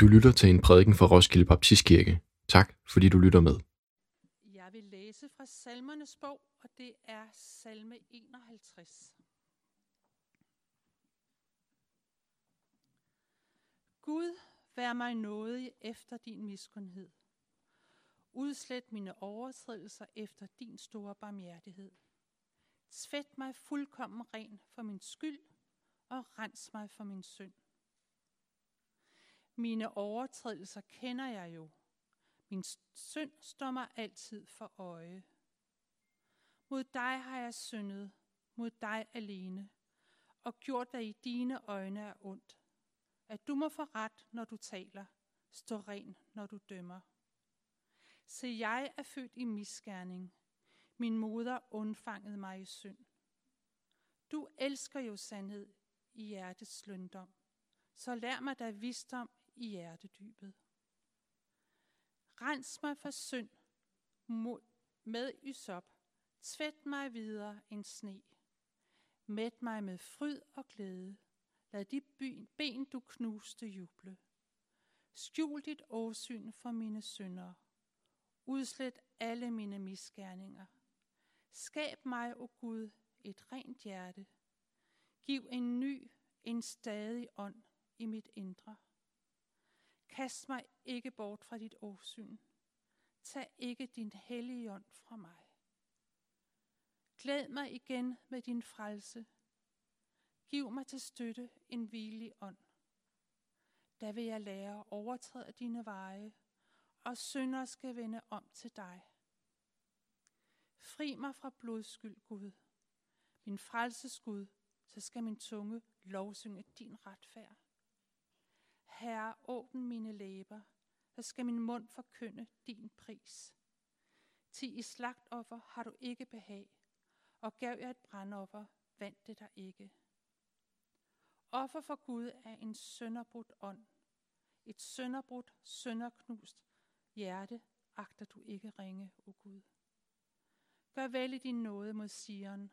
Du lytter til en prædiken fra Roskilde Baptistkirke. Tak, fordi du lytter med. Jeg vil læse fra salmernes bog, og det er salme 51. Gud, vær mig nådig efter din miskundhed. Udslet mine overtrædelser efter din store barmhjertighed. Tvæt mig fuldkommen ren for min skyld, og rens mig for min synd. Mine overtrædelser kender jeg jo. Min synd står mig altid for øje. Mod dig har jeg syndet, mod dig alene, og gjort, hvad i dine øjne er ondt. At du må få ret, når du taler, stå ren, når du dømmer. Se, jeg er født i misgerning. Min moder undfangede mig i synd. Du elsker jo sandhed i hjertets løndom. Så lær mig da visdom i hjertedybet. Rens mig for synd med ysop. Tvæt mig videre en sne. Mæt mig med fryd og glæde. Lad de ben, du knuste, juble. Skjul dit åsyn for mine synder. Udslet alle mine misgerninger. Skab mig, o oh Gud, et rent hjerte. Giv en ny, en stadig ånd i mit indre. Kast mig ikke bort fra dit åsyn. Tag ikke din hellige ånd fra mig. Glæd mig igen med din frelse. Giv mig til støtte en hvilig ånd. Da vil jeg lære at overtræde dine veje, og synder skal vende om til dig. Fri mig fra blodskyld, Gud. Min frelses Gud, så skal min tunge lovsynge din retfærd. Herre, åbn mine læber, så skal min mund forkynde din pris. Ti i slagtoffer har du ikke behag, og gav jeg et brandoffer, vandt det dig ikke. Offer for Gud er en sønderbrudt ånd. Et sønderbrudt, sønderknust hjerte agter du ikke ringe, o Gud. Gør vel i din nåde mod Sion.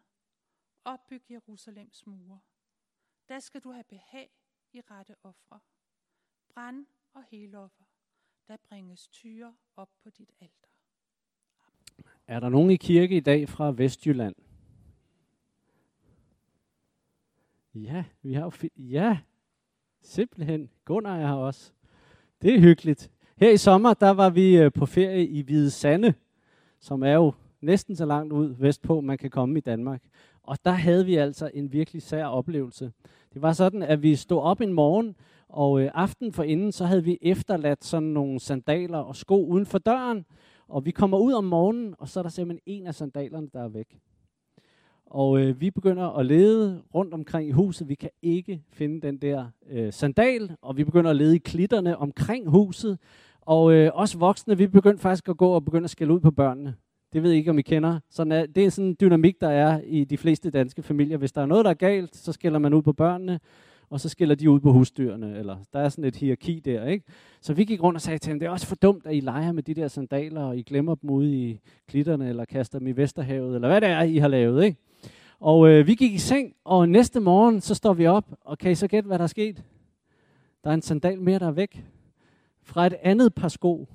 Opbyg Jerusalems mure. Der skal du have behag i rette ofre brand og heloffer, der bringes tyre op på dit alter. Er der nogen i kirke i dag fra Vestjylland? Ja, vi har jo ja, simpelthen. Gunnar er her også. Det er hyggeligt. Her i sommer, der var vi øh, på ferie i Hvide Sande, som er jo næsten så langt ud vestpå, man kan komme i Danmark. Og der havde vi altså en virkelig sær oplevelse. Det var sådan, at vi stod op en morgen, og øh, aften for inden, så havde vi efterladt sådan nogle sandaler og sko uden for døren. Og vi kommer ud om morgenen, og så er der simpelthen en af sandalerne, der er væk. Og øh, vi begynder at lede rundt omkring i huset. Vi kan ikke finde den der øh, sandal, og vi begynder at lede i klitterne omkring huset. Og øh, os voksne, vi begyndte faktisk at gå og begynde at skælde ud på børnene. Det ved jeg ikke, om I kender. Sådan er, det er sådan en dynamik, der er i de fleste danske familier. Hvis der er noget, der er galt, så skælder man ud på børnene og så skiller de ud på husdyrene, eller der er sådan et hierarki der, ikke? Så vi gik rundt og sagde til dem, det er også for dumt, at I leger med de der sandaler, og I glemmer dem ude i klitterne, eller kaster dem i Vesterhavet, eller hvad det er, I har lavet, ikke? Og øh, vi gik i seng, og næste morgen, så står vi op, og kan I så gætte, hvad der er sket? Der er en sandal mere, der er væk. Fra et andet par sko.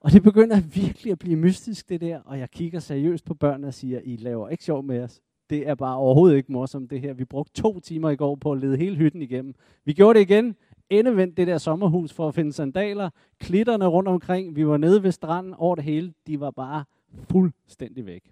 Og det begynder virkelig at blive mystisk, det der. Og jeg kigger seriøst på børnene og siger, I laver ikke sjov med os det er bare overhovedet ikke morsomt det her. Vi brugte to timer i går på at lede hele hytten igennem. Vi gjorde det igen, endevendt det der sommerhus for at finde sandaler, klitterne rundt omkring. Vi var nede ved stranden over det hele. De var bare fuldstændig væk.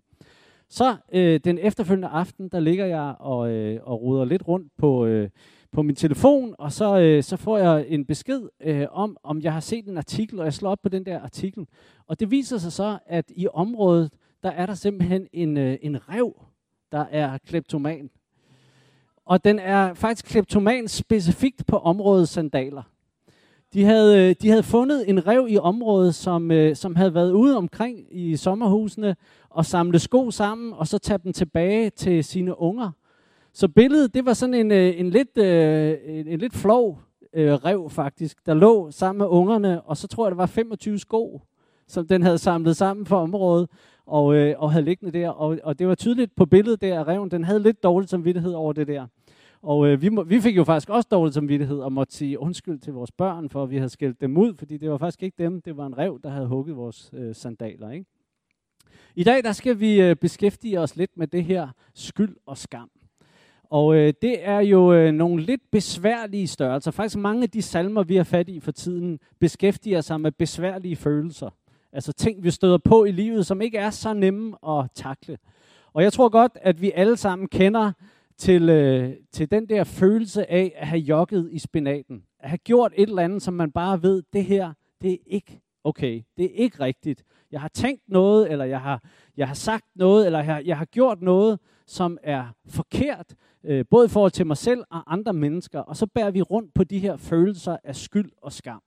Så øh, den efterfølgende aften, der ligger jeg og, øh, og ruder lidt rundt på, øh, på min telefon, og så, øh, så får jeg en besked øh, om, om jeg har set en artikel, og jeg slår op på den der artikel. Og det viser sig så, at i området, der er der simpelthen en, øh, en rev, der er kleptoman. Og den er faktisk kleptoman specifikt på området sandaler. De havde, øh, de havde fundet en rev i området, som, øh, som havde været ude omkring i sommerhusene og samle sko sammen, og så tage dem tilbage til sine unger. Så billedet, det var sådan en, øh, en, lidt, en, en lidt flov rev faktisk, der lå sammen med ungerne, og så tror jeg, det var 25 sko, som den havde samlet sammen for området og, øh, og havde liggende der. Og, og det var tydeligt på billedet der, at reven den havde lidt dårlig samvittighed over det der. Og øh, vi, må, vi fik jo faktisk også dårlig samvittighed og måtte sige undskyld til vores børn, for at vi havde skældt dem ud, fordi det var faktisk ikke dem, det var en rev, der havde hugget vores øh, sandaler. Ikke? I dag der skal vi øh, beskæftige os lidt med det her skyld og skam. Og øh, det er jo øh, nogle lidt besværlige størrelser. Faktisk mange af de salmer, vi har fat i for tiden, beskæftiger sig med besværlige følelser. Altså ting, vi støder på i livet, som ikke er så nemme at takle. Og jeg tror godt, at vi alle sammen kender til, øh, til den der følelse af at have jogget i spinaten. At have gjort et eller andet, som man bare ved, det her, det er ikke okay. Det er ikke rigtigt. Jeg har tænkt noget, eller jeg har, jeg har sagt noget, eller jeg har, jeg har gjort noget, som er forkert, øh, både i forhold til mig selv og andre mennesker. Og så bærer vi rundt på de her følelser af skyld og skam.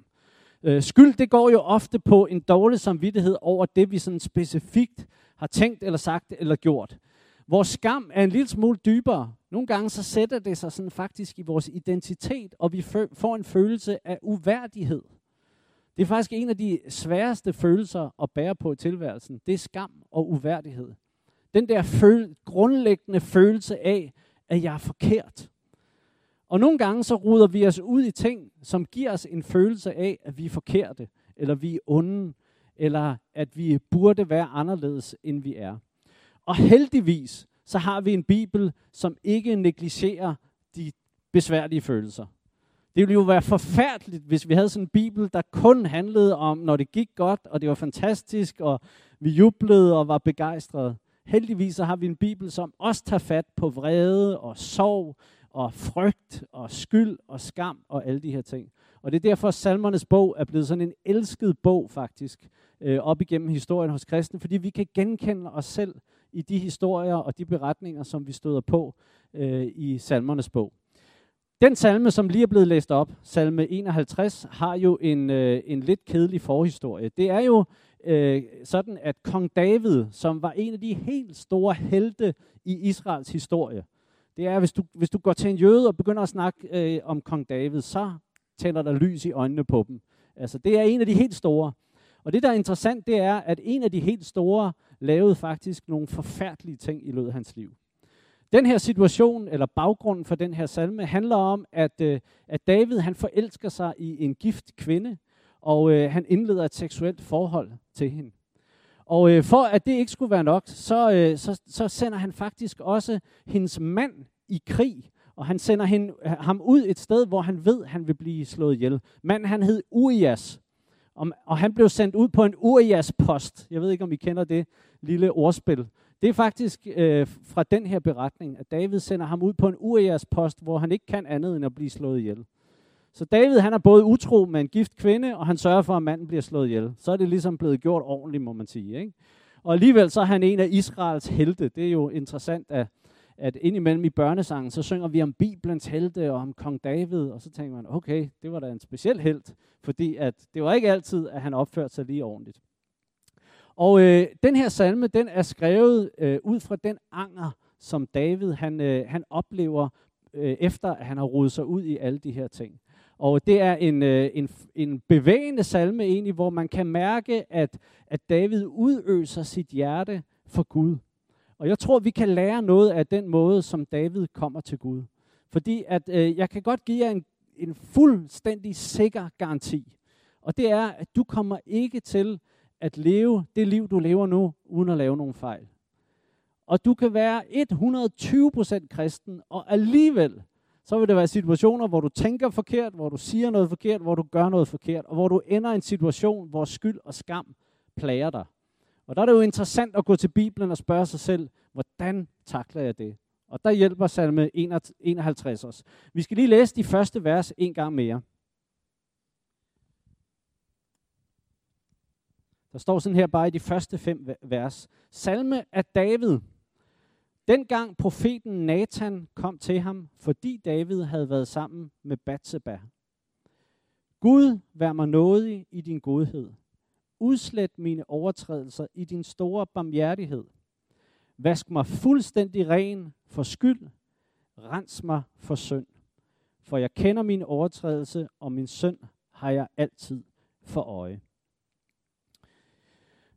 Øh, skyld, det går jo ofte på en dårlig samvittighed over det, vi sådan specifikt har tænkt eller sagt eller gjort. Vores skam er en lille smule dybere. Nogle gange så sætter det sig sådan faktisk i vores identitet, og vi får en følelse af uværdighed. Det er faktisk en af de sværeste følelser at bære på i tilværelsen. Det er skam og uværdighed. Den der føl- grundlæggende følelse af, at jeg er forkert. Og nogle gange så ruder vi os ud i ting, som giver os en følelse af, at vi er forkerte, eller vi er onde, eller at vi burde være anderledes, end vi er. Og heldigvis, så har vi en Bibel, som ikke negligerer de besværlige følelser. Det ville jo være forfærdeligt, hvis vi havde sådan en Bibel, der kun handlede om, når det gik godt, og det var fantastisk, og vi jublede og var begejstrede. Heldigvis så har vi en Bibel, som også tager fat på vrede og sorg og frygt og skyld og skam og alle de her ting. Og det er derfor, at salmernes bog er blevet sådan en elsket bog faktisk, øh, op igennem historien hos kristne, fordi vi kan genkende os selv i de historier og de beretninger, som vi støder på øh, i salmernes bog. Den salme, som lige er blevet læst op, salme 51, har jo en, øh, en lidt kedelig forhistorie. Det er jo øh, sådan, at kong David, som var en af de helt store helte i Israels historie, det er, hvis du, hvis du går til en jøde og begynder at snakke øh, om kong David, så tænder der lys i øjnene på dem. Altså, det er en af de helt store. Og det, der er interessant, det er, at en af de helt store lavede faktisk nogle forfærdelige ting i løbet af hans liv. Den her situation, eller baggrunden for den her salme, handler om, at, øh, at David han forelsker sig i en gift kvinde, og øh, han indleder et seksuelt forhold til hende. Og øh, for at det ikke skulle være nok, så, øh, så, så sender han faktisk også hendes mand i krig, og han sender hende, ham ud et sted, hvor han ved, han vil blive slået ihjel. Manden han hed Urias, og, og han blev sendt ud på en Urias-post. Jeg ved ikke, om I kender det lille ordspil. Det er faktisk øh, fra den her beretning, at David sender ham ud på en Urias-post, hvor han ikke kan andet end at blive slået ihjel. Så David han er både utro med en gift kvinde, og han sørger for, at manden bliver slået ihjel. Så er det ligesom blevet gjort ordentligt, må man sige. Ikke? Og alligevel så er han en af Israels helte. Det er jo interessant, at, at indimellem i børnesangen, så synger vi om Bibelens helte og om kong David, og så tænker man, okay, det var da en speciel helt, fordi at det var ikke altid, at han opførte sig lige ordentligt. Og øh, den her salme, den er skrevet øh, ud fra den anger, som David han, øh, han oplever, øh, efter at han har rodet sig ud i alle de her ting. Og det er en, øh, en, en bevægende salme egentlig, hvor man kan mærke, at, at David udøser sit hjerte for Gud. Og jeg tror, vi kan lære noget af den måde, som David kommer til Gud. Fordi at øh, jeg kan godt give jer en, en fuldstændig sikker garanti. Og det er, at du kommer ikke til at leve det liv, du lever nu, uden at lave nogen fejl. Og du kan være 120% kristen, og alligevel så vil det være situationer, hvor du tænker forkert, hvor du siger noget forkert, hvor du gør noget forkert, og hvor du ender i en situation, hvor skyld og skam plager dig. Og der er det jo interessant at gå til Bibelen og spørge sig selv, hvordan takler jeg det? Og der hjælper salme 51 os. Vi skal lige læse de første vers en gang mere. Der står sådan her bare i de første fem vers. Salme af David. Dengang profeten Nathan kom til ham, fordi David havde været sammen med Batseba. Gud, vær mig nådig i din godhed. Udslet mine overtrædelser i din store barmhjertighed. Vask mig fuldstændig ren for skyld. Rens mig for synd. For jeg kender min overtrædelse, og min synd har jeg altid for øje.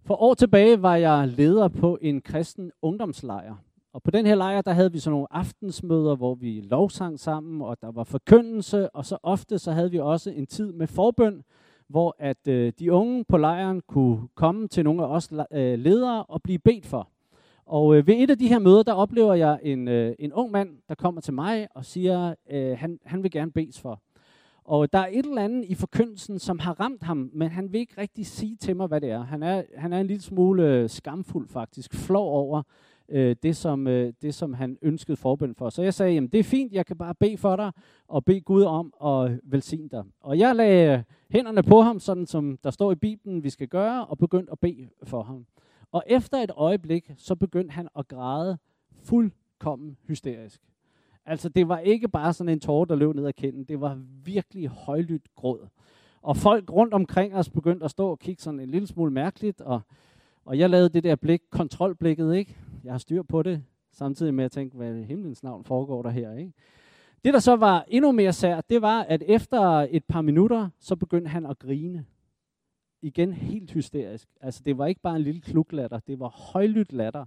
For år tilbage var jeg leder på en kristen ungdomslejr. Og på den her lejr, der havde vi sådan nogle aftensmøder, hvor vi lovsang sammen, og der var forkyndelse, og så ofte så havde vi også en tid med forbøn, hvor at øh, de unge på lejren kunne komme til nogle af os øh, ledere og blive bedt for. Og øh, ved et af de her møder, der oplever jeg en, øh, en ung mand, der kommer til mig og siger, øh, han, han vil gerne bedes for. Og der er et eller andet i forkyndelsen, som har ramt ham, men han vil ikke rigtig sige til mig, hvad det er. Han er, han er en lille smule øh, skamfuld faktisk, flov over øh, det, som, øh, det, som han ønskede forbøn for. Så jeg sagde, jamen det er fint, jeg kan bare bede for dig, og bede Gud om at velsigne dig. Og jeg lagde øh, hænderne på ham, sådan som der står i Bibelen, vi skal gøre, og begyndte at bede for ham. Og efter et øjeblik, så begyndte han at græde fuldkommen hysterisk. Altså, det var ikke bare sådan en tårer, der løb ned ad kinden. Det var virkelig højlydt gråd. Og folk rundt omkring os begyndte at stå og kigge sådan en lille smule mærkeligt. Og, og jeg lavede det der blik, kontrolblikket, ikke? Jeg har styr på det, samtidig med at tænke, hvad i himlens navn foregår der her, ikke? Det, der så var endnu mere sært, det var, at efter et par minutter, så begyndte han at grine. Igen helt hysterisk. Altså, det var ikke bare en lille kluglatter, det var højlydt latter.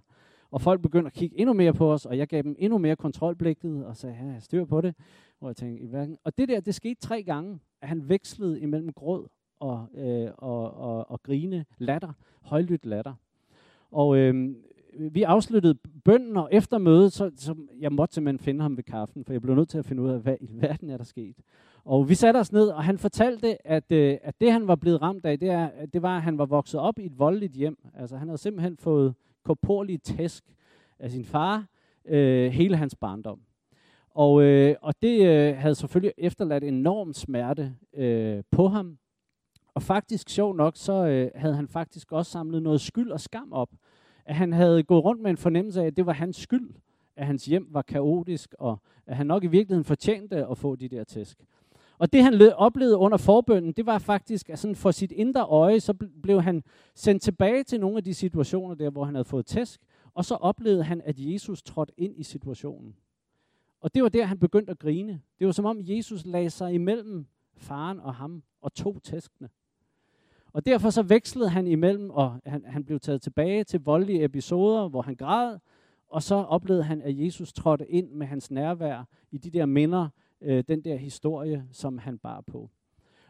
Og folk begyndte at kigge endnu mere på os, og jeg gav dem endnu mere kontrolblikket, og sagde, ja, jeg styr på det. Og jeg tænkte, i hverken. Og det der, det skete tre gange, at han vekslede imellem gråd og, øh, og, og, og grine, latter, højlydt latter. Og øh, Øh, vi afsluttede bønden, og efter mødet, så, så jeg måtte simpelthen finde ham ved kaffen, for jeg blev nødt til at finde ud af, hvad i verden er der sket. Og vi satte os ned, og han fortalte, at, øh, at det han var blevet ramt af, det, er, det var, at han var vokset op i et voldeligt hjem. Altså han havde simpelthen fået korporlige tæsk af sin far øh, hele hans barndom. Og, øh, og det øh, havde selvfølgelig efterladt enorm smerte øh, på ham. Og faktisk, sjov nok, så øh, havde han faktisk også samlet noget skyld og skam op. At han havde gået rundt med en fornemmelse af, at det var hans skyld, at hans hjem var kaotisk, og at han nok i virkeligheden fortjente at få de der tæsk. Og det han oplevede under forbønden, det var faktisk, at sådan for sit indre øje, så blev han sendt tilbage til nogle af de situationer der, hvor han havde fået tæsk, og så oplevede han, at Jesus trådte ind i situationen. Og det var der, han begyndte at grine. Det var som om Jesus lagde sig imellem faren og ham og tog tæskene. Og derfor så vekslede han imellem, og han, han blev taget tilbage til voldelige episoder, hvor han græd, og så oplevede han, at Jesus trådte ind med hans nærvær i de der minder, øh, den der historie, som han bar på.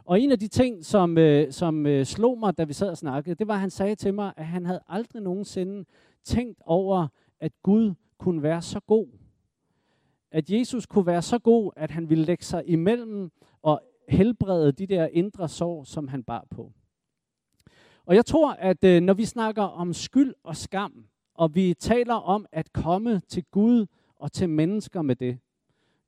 Og en af de ting, som, øh, som øh, slog mig, da vi sad og snakkede, det var, at han sagde til mig, at han havde aldrig nogensinde tænkt over, at Gud kunne være så god. At Jesus kunne være så god, at han ville lægge sig imellem og helbrede de der indre sår, som han bar på. Og jeg tror, at øh, når vi snakker om skyld og skam, og vi taler om at komme til Gud og til mennesker med det,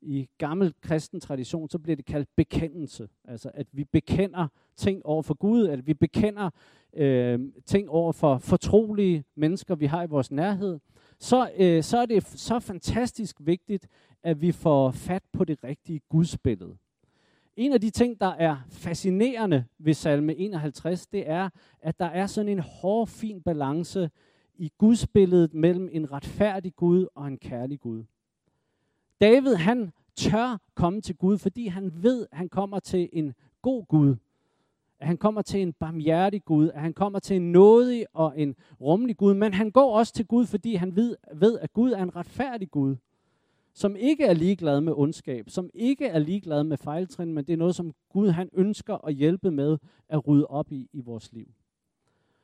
i gammel kristen tradition, så bliver det kaldt bekendelse. Altså at vi bekender ting over for Gud, at vi bekender øh, ting over for fortrolige mennesker, vi har i vores nærhed. Så, øh, så er det så fantastisk vigtigt, at vi får fat på det rigtige gudsbillede. En af de ting, der er fascinerende ved salme 51, det er, at der er sådan en hård, fin balance i gudsbilledet mellem en retfærdig Gud og en kærlig Gud. David, han tør komme til Gud, fordi han ved, at han kommer til en god Gud. At han kommer til en barmhjertig Gud. At han kommer til en nådig og en rummelig Gud. Men han går også til Gud, fordi han ved, ved, at Gud er en retfærdig Gud. Som ikke er ligeglad med ondskab. Som ikke er ligeglad med fejltrin. Men det er noget, som Gud han ønsker at hjælpe med at rydde op i i vores liv.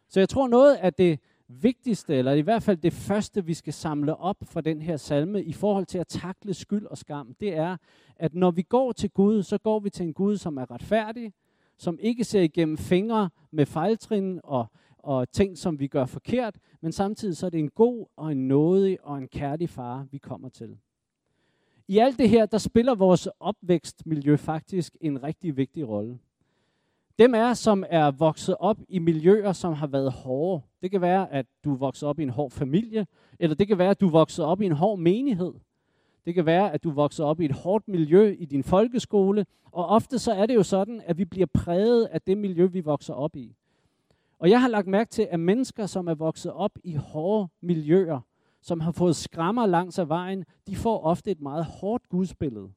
Så jeg tror noget af det vigtigste, eller i hvert fald det første, vi skal samle op fra den her salme i forhold til at takle skyld og skam, det er, at når vi går til Gud, så går vi til en Gud, som er retfærdig, som ikke ser igennem fingre med fejltrin og, og ting, som vi gør forkert, men samtidig så er det en god og en nådig og en kærlig far, vi kommer til. I alt det her, der spiller vores opvækstmiljø faktisk en rigtig vigtig rolle. Dem er, som er vokset op i miljøer, som har været hårde. Det kan være, at du er vokset op i en hård familie, eller det kan være, at du er vokset op i en hård menighed. Det kan være, at du er vokset op i et hårdt miljø i din folkeskole, og ofte så er det jo sådan, at vi bliver præget af det miljø, vi vokser op i. Og jeg har lagt mærke til, at mennesker, som er vokset op i hårde miljøer, som har fået skrammer langs af vejen, de får ofte et meget hårdt gudsbillede.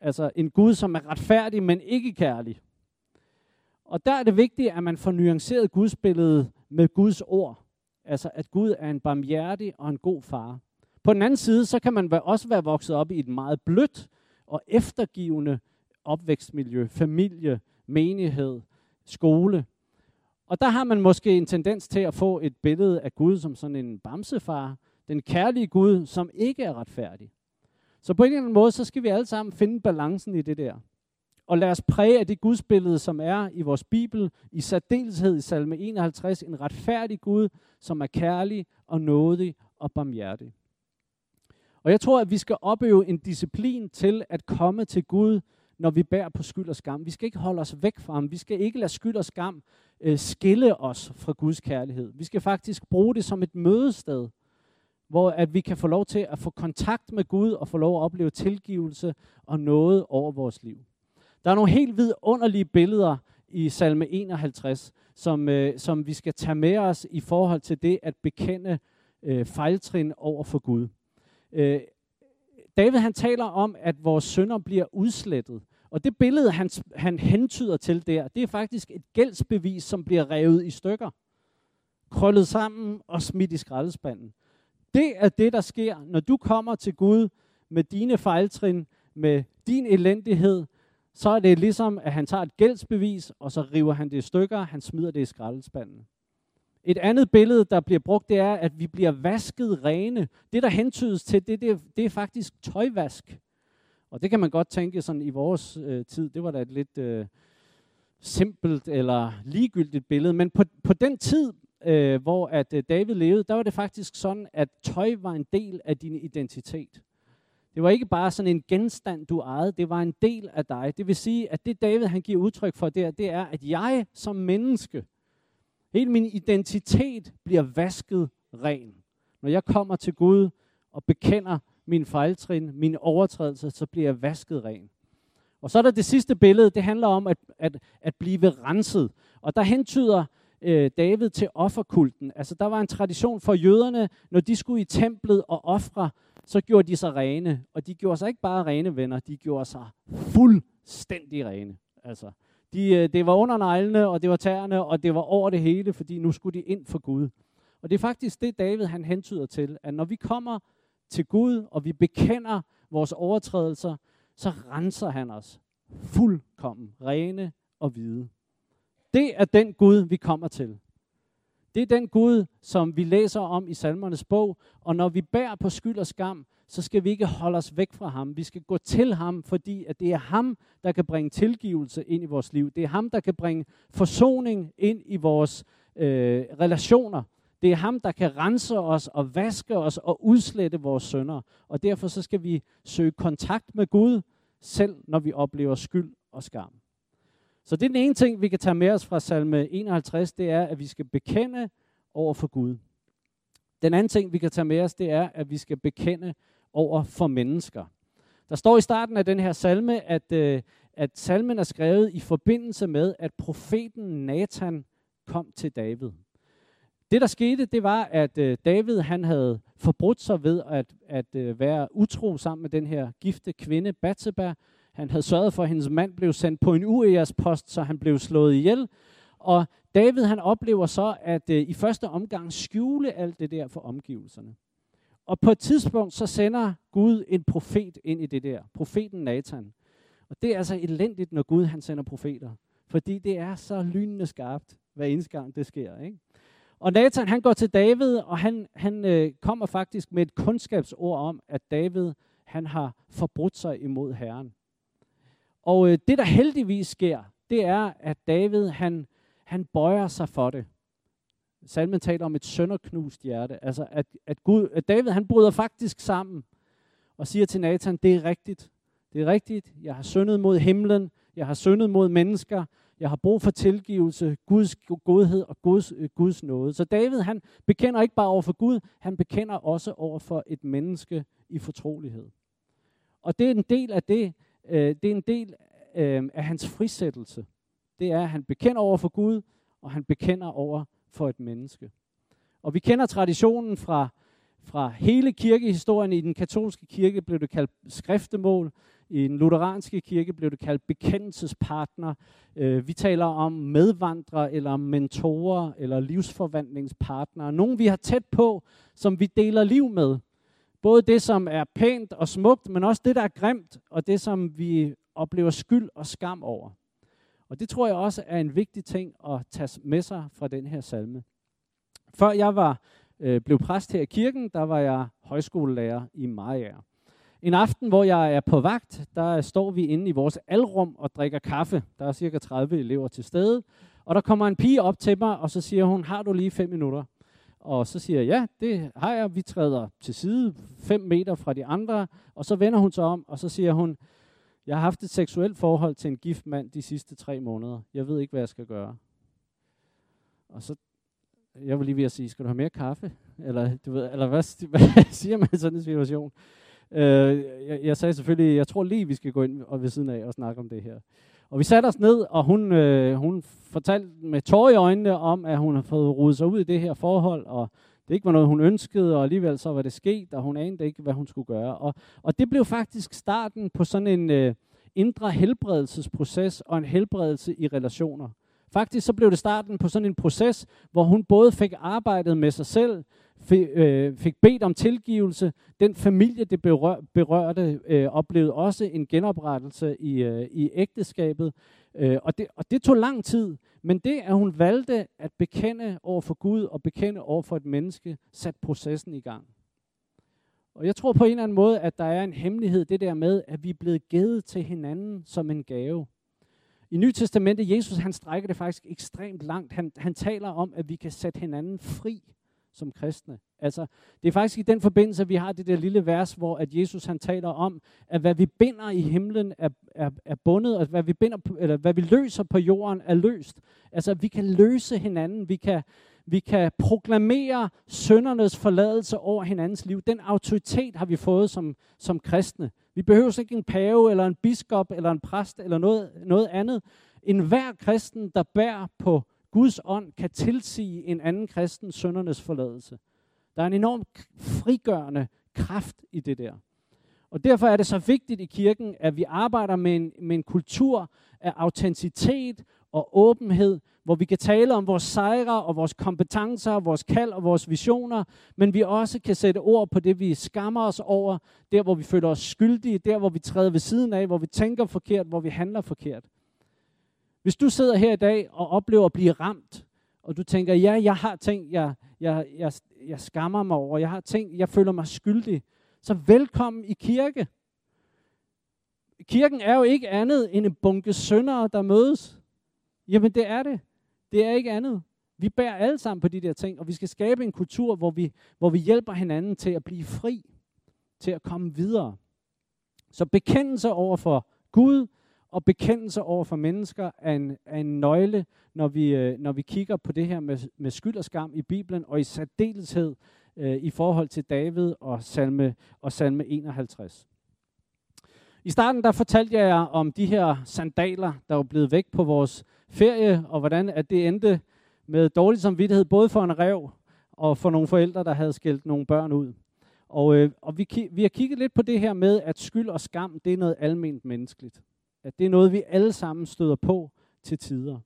Altså en Gud, som er retfærdig, men ikke kærlig. Og der er det vigtigt, at man får nuanceret gudsbilledet med Guds ord. Altså, at Gud er en barmhjertig og en god far. På den anden side, så kan man også være vokset op i et meget blødt og eftergivende opvækstmiljø, familie, menighed, skole. Og der har man måske en tendens til at få et billede af Gud som sådan en bamsefar, den kærlige Gud, som ikke er retfærdig. Så på en eller anden måde, så skal vi alle sammen finde balancen i det der. Og lad os præge af det gudsbillede, som er i vores Bibel, i særdeleshed i salme 51, en retfærdig Gud, som er kærlig og nådig og barmhjertig. Og jeg tror, at vi skal opøve en disciplin til at komme til Gud, når vi bærer på skyld og skam. Vi skal ikke holde os væk fra ham. Vi skal ikke lade skyld og skam øh, skille os fra Guds kærlighed. Vi skal faktisk bruge det som et mødested, hvor at vi kan få lov til at få kontakt med Gud og få lov at opleve tilgivelse og noget over vores liv. Der er nogle helt vidunderlige billeder i salme 51, som, øh, som vi skal tage med os i forhold til det at bekende øh, fejltrin over for Gud. Øh, David han taler om, at vores sønder bliver udslettet. Og det billede, han, han hentyder til der, det er faktisk et gældsbevis, som bliver revet i stykker. Krøllet sammen og smidt i skraldespanden. Det er det, der sker, når du kommer til Gud med dine fejltrin, med din elendighed, så er det ligesom, at han tager et gældsbevis, og så river han det i stykker, han smider det i skraldespanden. Et andet billede, der bliver brugt, det er, at vi bliver vasket rene. Det, der hentydes til, det, det, det er faktisk tøjvask. Og det kan man godt tænke sådan i vores øh, tid, det var da et lidt øh, simpelt eller ligegyldigt billede. Men på, på den tid, øh, hvor at øh, David levede, der var det faktisk sådan, at tøj var en del af din identitet. Det var ikke bare sådan en genstand, du ejede, det var en del af dig. Det vil sige, at det David han giver udtryk for der, det er, at jeg som menneske, hele min identitet bliver vasket ren. Når jeg kommer til Gud og bekender min fejltrin, min overtrædelser, så bliver jeg vasket ren. Og så er der det sidste billede, det handler om at, at, at blive renset. Og der hentyder øh, David til offerkulten. Altså der var en tradition for jøderne, når de skulle i templet og ofre, så gjorde de sig rene. Og de gjorde sig ikke bare rene venner, de gjorde sig fuldstændig rene. Altså, de, øh, det var under neglene, og det var tæerne, og det var over det hele, fordi nu skulle de ind for Gud. Og det er faktisk det, David han hentyder til, at når vi kommer til Gud, og vi bekender vores overtrædelser, så renser han os fuldkommen rene og hvide. Det er den Gud, vi kommer til. Det er den Gud, som vi læser om i salmernes bog, og når vi bærer på skyld og skam, så skal vi ikke holde os væk fra ham. Vi skal gå til ham, fordi at det er ham, der kan bringe tilgivelse ind i vores liv. Det er ham, der kan bringe forsoning ind i vores øh, relationer. Det er ham, der kan rense os og vaske os og udslette vores sønder. Og derfor så skal vi søge kontakt med Gud, selv når vi oplever skyld og skam. Så det er den ene ting, vi kan tage med os fra salme 51, det er, at vi skal bekende over for Gud. Den anden ting, vi kan tage med os, det er, at vi skal bekende over for mennesker. Der står i starten af den her salme, at, øh, at salmen er skrevet i forbindelse med, at profeten Nathan kom til David. Det, der skete, det var, at øh, David han havde forbrudt sig ved at, at øh, være utro sammen med den her gifte kvinde, Bathsheba. Han havde sørget for, at hendes mand blev sendt på en post, så han blev slået ihjel. Og David han oplever så at øh, i første omgang skjule alt det der for omgivelserne. Og på et tidspunkt så sender Gud en profet ind i det der. Profeten Nathan. Og det er altså elendigt, når Gud han sender profeter. Fordi det er så lynende skarpt, hver eneste gang det sker. Ikke? Og Nathan han går til David, og han, han øh, kommer faktisk med et kundskabsord om, at David han har forbrudt sig imod Herren. Og øh, det der heldigvis sker, det er, at David han, han bøjer sig for det. Salmen taler om et sønderknust hjerte. Altså at, at, Gud, at David han bryder faktisk sammen og siger til Nathan, det er rigtigt. Det er rigtigt. Jeg har syndet mod himlen. Jeg har syndet mod mennesker. Jeg har brug for tilgivelse, Guds godhed og Guds, øh, Guds nåde. Så David, han bekender ikke bare over for Gud, han bekender også over for et menneske i fortrolighed. Og det er en del af det, øh, det er en del øh, af hans frisættelse. Det er, at han bekender over for Gud, og han bekender over for et menneske. Og vi kender traditionen fra, fra hele kirkehistorien. I den katolske kirke blev det kaldt skriftemål. I den lutheranske kirke blev det kaldt bekendelsespartner. Øh, vi taler om medvandrere, eller mentorer, eller livsforvandlingspartnere. Nogen vi har tæt på, som vi deler liv med. Både det, som er pænt og smukt, men også det, der er grimt, og det, som vi oplever skyld og skam over. Og det tror jeg også er en vigtig ting at tage med sig fra den her salme. Før jeg var øh, blev præst her i kirken, der var jeg højskolelærer i Maja. En aften, hvor jeg er på vagt, der står vi inde i vores alrum og drikker kaffe. Der er cirka 30 elever til stede. Og der kommer en pige op til mig, og så siger hun, har du lige fem minutter? Og så siger jeg, ja, det har jeg. Vi træder til side fem meter fra de andre. Og så vender hun sig om, og så siger hun, jeg har haft et seksuelt forhold til en gift mand de sidste tre måneder. Jeg ved ikke, hvad jeg skal gøre. Og så, jeg vil lige ved at sige, skal du have mere kaffe? Eller, du ved, eller hvad, hvad siger man i sådan en situation? Øh, jeg, jeg sagde selvfølgelig, jeg tror lige, vi skal gå ind og ved siden af og snakke om det her. Og vi satte os ned, og hun, øh, hun fortalte med tårer i øjnene om, at hun har fået rodet sig ud i det her forhold, og det ikke var noget, hun ønskede, og alligevel så var det sket, og hun anede ikke, hvad hun skulle gøre. Og, og det blev faktisk starten på sådan en øh, indre helbredelsesproces og en helbredelse i relationer. Faktisk så blev det starten på sådan en proces, hvor hun både fik arbejdet med sig selv, fik, øh, fik bedt om tilgivelse. Den familie, det berør, berørte, øh, oplevede også en genoprettelse i, øh, i ægteskabet. Øh, og, det, og det tog lang tid, men det, at hun valgte at bekende over for Gud og bekende over for et menneske, satte processen i gang. Og jeg tror på en eller anden måde, at der er en hemmelighed, det der med, at vi er blevet givet til hinanden som en gave. I Nye Testamentet, Jesus han strækker det faktisk ekstremt langt. Han, han taler om, at vi kan sætte hinanden fri som kristne. Altså, det er faktisk i den forbindelse, at vi har det der lille vers, hvor at Jesus han taler om, at hvad vi binder i himlen er, er, er bundet, og hvad vi, binder eller hvad vi løser på jorden er løst. Altså, at vi kan løse hinanden, vi kan, vi kan proklamere søndernes forladelse over hinandens liv. Den autoritet har vi fået som, som kristne. Vi behøver ikke en pave, eller en biskop, eller en præst, eller noget, noget andet. En hver kristen, der bærer på Guds ånd, kan tilsige en anden kristen søndernes forladelse. Der er en enorm frigørende kraft i det der. Og derfor er det så vigtigt i kirken, at vi arbejder med en, med en kultur af autenticitet og åbenhed, hvor vi kan tale om vores sejre og vores kompetencer, vores kald og vores visioner, men vi også kan sætte ord på det, vi skammer os over, der hvor vi føler os skyldige, der hvor vi træder ved siden af, hvor vi tænker forkert, hvor vi handler forkert. Hvis du sidder her i dag og oplever at blive ramt, og du tænker, ja, jeg har ting, jeg, jeg, jeg, jeg skammer mig over, jeg har ting, jeg føler mig skyldig, så velkommen i kirke. Kirken er jo ikke andet end en bunke syndere, der mødes. Jamen det er det. Det er ikke andet. Vi bærer alle sammen på de der ting, og vi skal skabe en kultur, hvor vi, hvor vi hjælper hinanden til at blive fri, til at komme videre. Så bekendelse over for Gud og bekendelse over for mennesker er en, er en nøgle, når vi, øh, når vi kigger på det her med, med skyld og skam i Bibelen, og i særdeleshed øh, i forhold til David og salme, og salme 51. I starten der fortalte jeg jer om de her sandaler, der var blevet væk på vores ferie, og hvordan at det endte med dårlig samvittighed, både for en rev og for nogle forældre, der havde skældt nogle børn ud. Og, øh, og vi, vi har kigget lidt på det her med, at skyld og skam, det er noget almindeligt menneskeligt. At det er noget, vi alle sammen støder på til tider.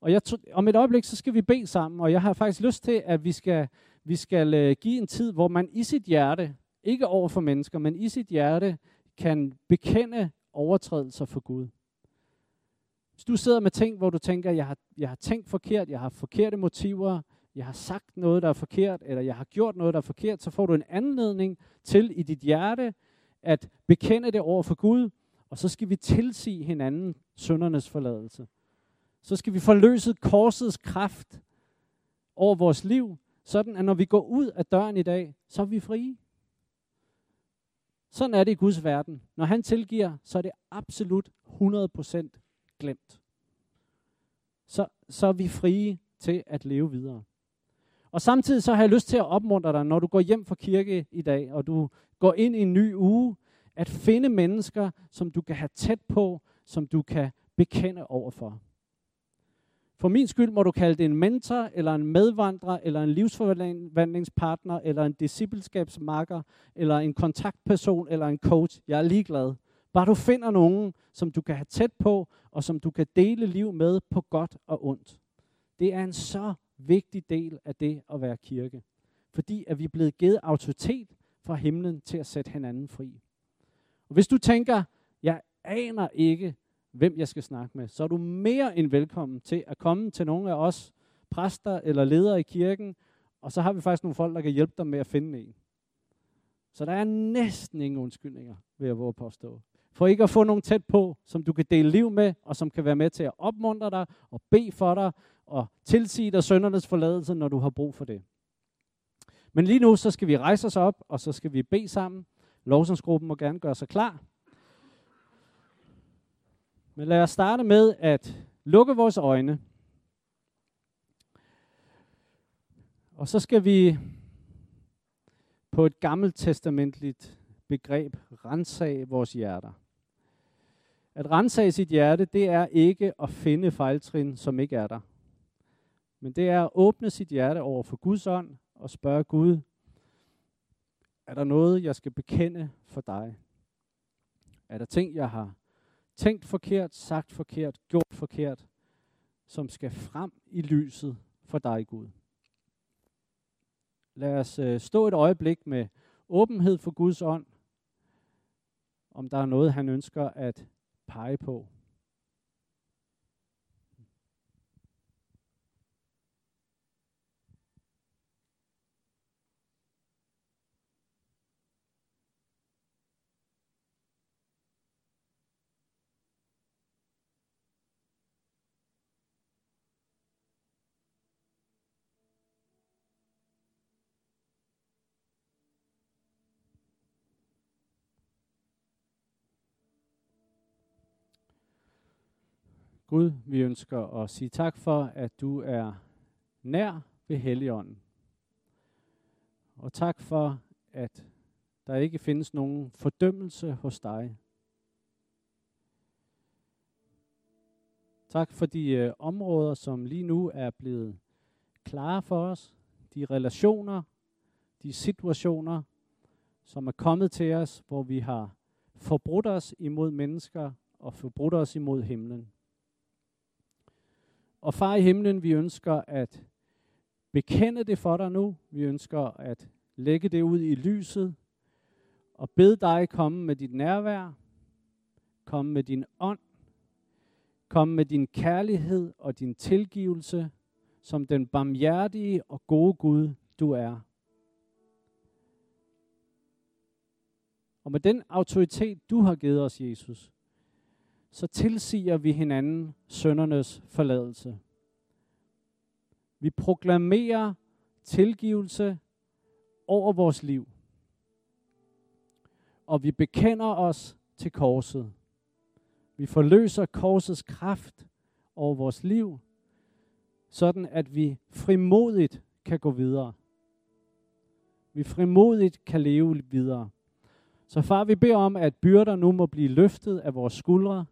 Og jeg tog, om et øjeblik, så skal vi bede sammen, og jeg har faktisk lyst til, at vi skal, vi skal øh, give en tid, hvor man i sit hjerte, ikke over for mennesker, men i sit hjerte, kan bekende overtrædelser for Gud. Hvis du sidder med ting, hvor du tænker, jeg har, jeg har tænkt forkert, jeg har forkerte motiver, jeg har sagt noget, der er forkert, eller jeg har gjort noget, der er forkert, så får du en anledning til i dit hjerte at bekende det over for Gud, og så skal vi tilsige hinanden søndernes forladelse. Så skal vi forløse korsets kraft over vores liv, sådan at når vi går ud af døren i dag, så er vi frie. Sådan er det i Guds verden. Når han tilgiver, så er det absolut 100% glemt. Så, så er vi frie til at leve videre. Og samtidig så har jeg lyst til at opmuntre dig, når du går hjem fra kirke i dag, og du går ind i en ny uge, at finde mennesker, som du kan have tæt på, som du kan bekende overfor. For min skyld må du kalde det en mentor, eller en medvandrer, eller en livsforvandlingspartner, eller en discipleskabsmarker, eller en kontaktperson, eller en coach. Jeg er ligeglad. Bare du finder nogen, som du kan have tæt på, og som du kan dele liv med på godt og ondt. Det er en så vigtig del af det at være kirke. Fordi at vi er blevet givet autoritet fra himlen til at sætte hinanden fri. Og hvis du tænker, jeg aner ikke, hvem jeg skal snakke med, så er du mere end velkommen til at komme til nogle af os præster eller ledere i kirken, og så har vi faktisk nogle folk, der kan hjælpe dig med at finde en. Så der er næsten ingen undskyldninger, vil jeg våge påstå. For ikke at få nogen tæt på, som du kan dele liv med, og som kan være med til at opmuntre dig, og bede for dig, og tilsige dig søndernes forladelse, når du har brug for det. Men lige nu, så skal vi rejse os op, og så skal vi bede sammen. Lovsangsgruppen må gerne gøre sig klar. Men lad os starte med at lukke vores øjne. Og så skal vi på et gammelt testamentligt begreb rensage vores hjerter. At rensage sit hjerte, det er ikke at finde fejltrin, som ikke er der. Men det er at åbne sit hjerte over for Guds ånd og spørge Gud, er der noget, jeg skal bekende for dig? Er der ting, jeg har tænkt forkert, sagt forkert, gjort forkert, som skal frem i lyset for dig, Gud? Lad os øh, stå et øjeblik med åbenhed for Guds ånd, om der er noget, han ønsker at pege på. Gud, vi ønsker at sige tak for, at du er nær ved Helligånden. Og tak for, at der ikke findes nogen fordømmelse hos dig. Tak for de øh, områder, som lige nu er blevet klare for os. De relationer, de situationer, som er kommet til os, hvor vi har forbrudt os imod mennesker og forbrudt os imod himlen. Og far i himlen, vi ønsker at bekende det for dig nu. Vi ønsker at lægge det ud i lyset og bede dig komme med dit nærvær, komme med din ånd, komme med din kærlighed og din tilgivelse, som den barmhjertige og gode Gud, du er. Og med den autoritet, du har givet os, Jesus, så tilsiger vi hinanden søndernes forladelse. Vi proklamerer tilgivelse over vores liv. Og vi bekender os til korset. Vi forløser korsets kraft over vores liv, sådan at vi frimodigt kan gå videre. Vi frimodigt kan leve videre. Så far, vi beder om, at byrder nu må blive løftet af vores skuldre,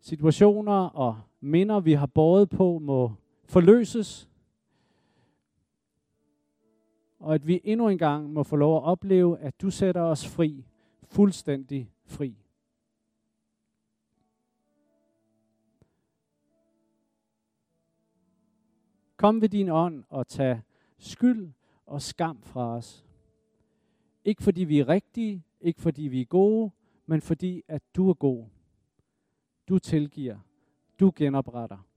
situationer og minder, vi har båret på, må forløses. Og at vi endnu en gang må få lov at opleve, at du sætter os fri, fuldstændig fri. Kom ved din ånd og tag skyld og skam fra os. Ikke fordi vi er rigtige, ikke fordi vi er gode, men fordi at du er god. Du tilgiver. Du genopretter.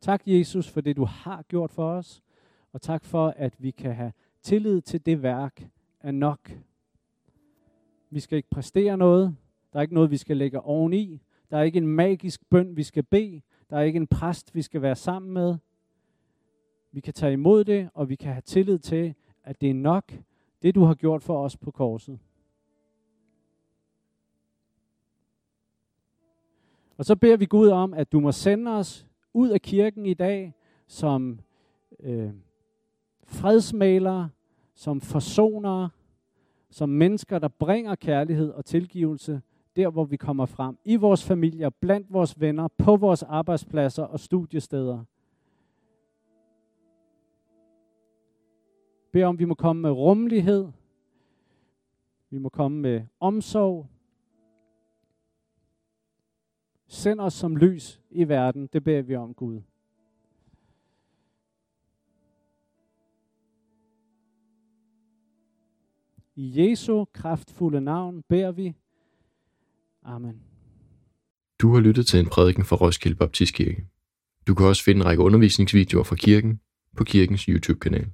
Tak, Jesus, for det, du har gjort for os. Og tak for, at vi kan have tillid til det værk er nok. Vi skal ikke præstere noget. Der er ikke noget, vi skal lægge oveni. Der er ikke en magisk bøn, vi skal bede. Der er ikke en præst, vi skal være sammen med. Vi kan tage imod det, og vi kan have tillid til, at det er nok, det du har gjort for os på korset. Og så beder vi Gud om, at du må sende os ud af kirken i dag som øh, fredsmalere, som forsonere, som mennesker, der bringer kærlighed og tilgivelse der, hvor vi kommer frem. I vores familier, blandt vores venner, på vores arbejdspladser og studiesteder. Beder om, vi må komme med rummelighed. Vi må komme med omsorg. Send os som lys i verden. Det beder vi om, Gud. I Jesu kraftfulde navn beder vi. Amen. Du har lyttet til en prædiken fra Roskilde Baptistkirke. Du kan også finde en række undervisningsvideoer fra kirken på kirkens YouTube-kanal.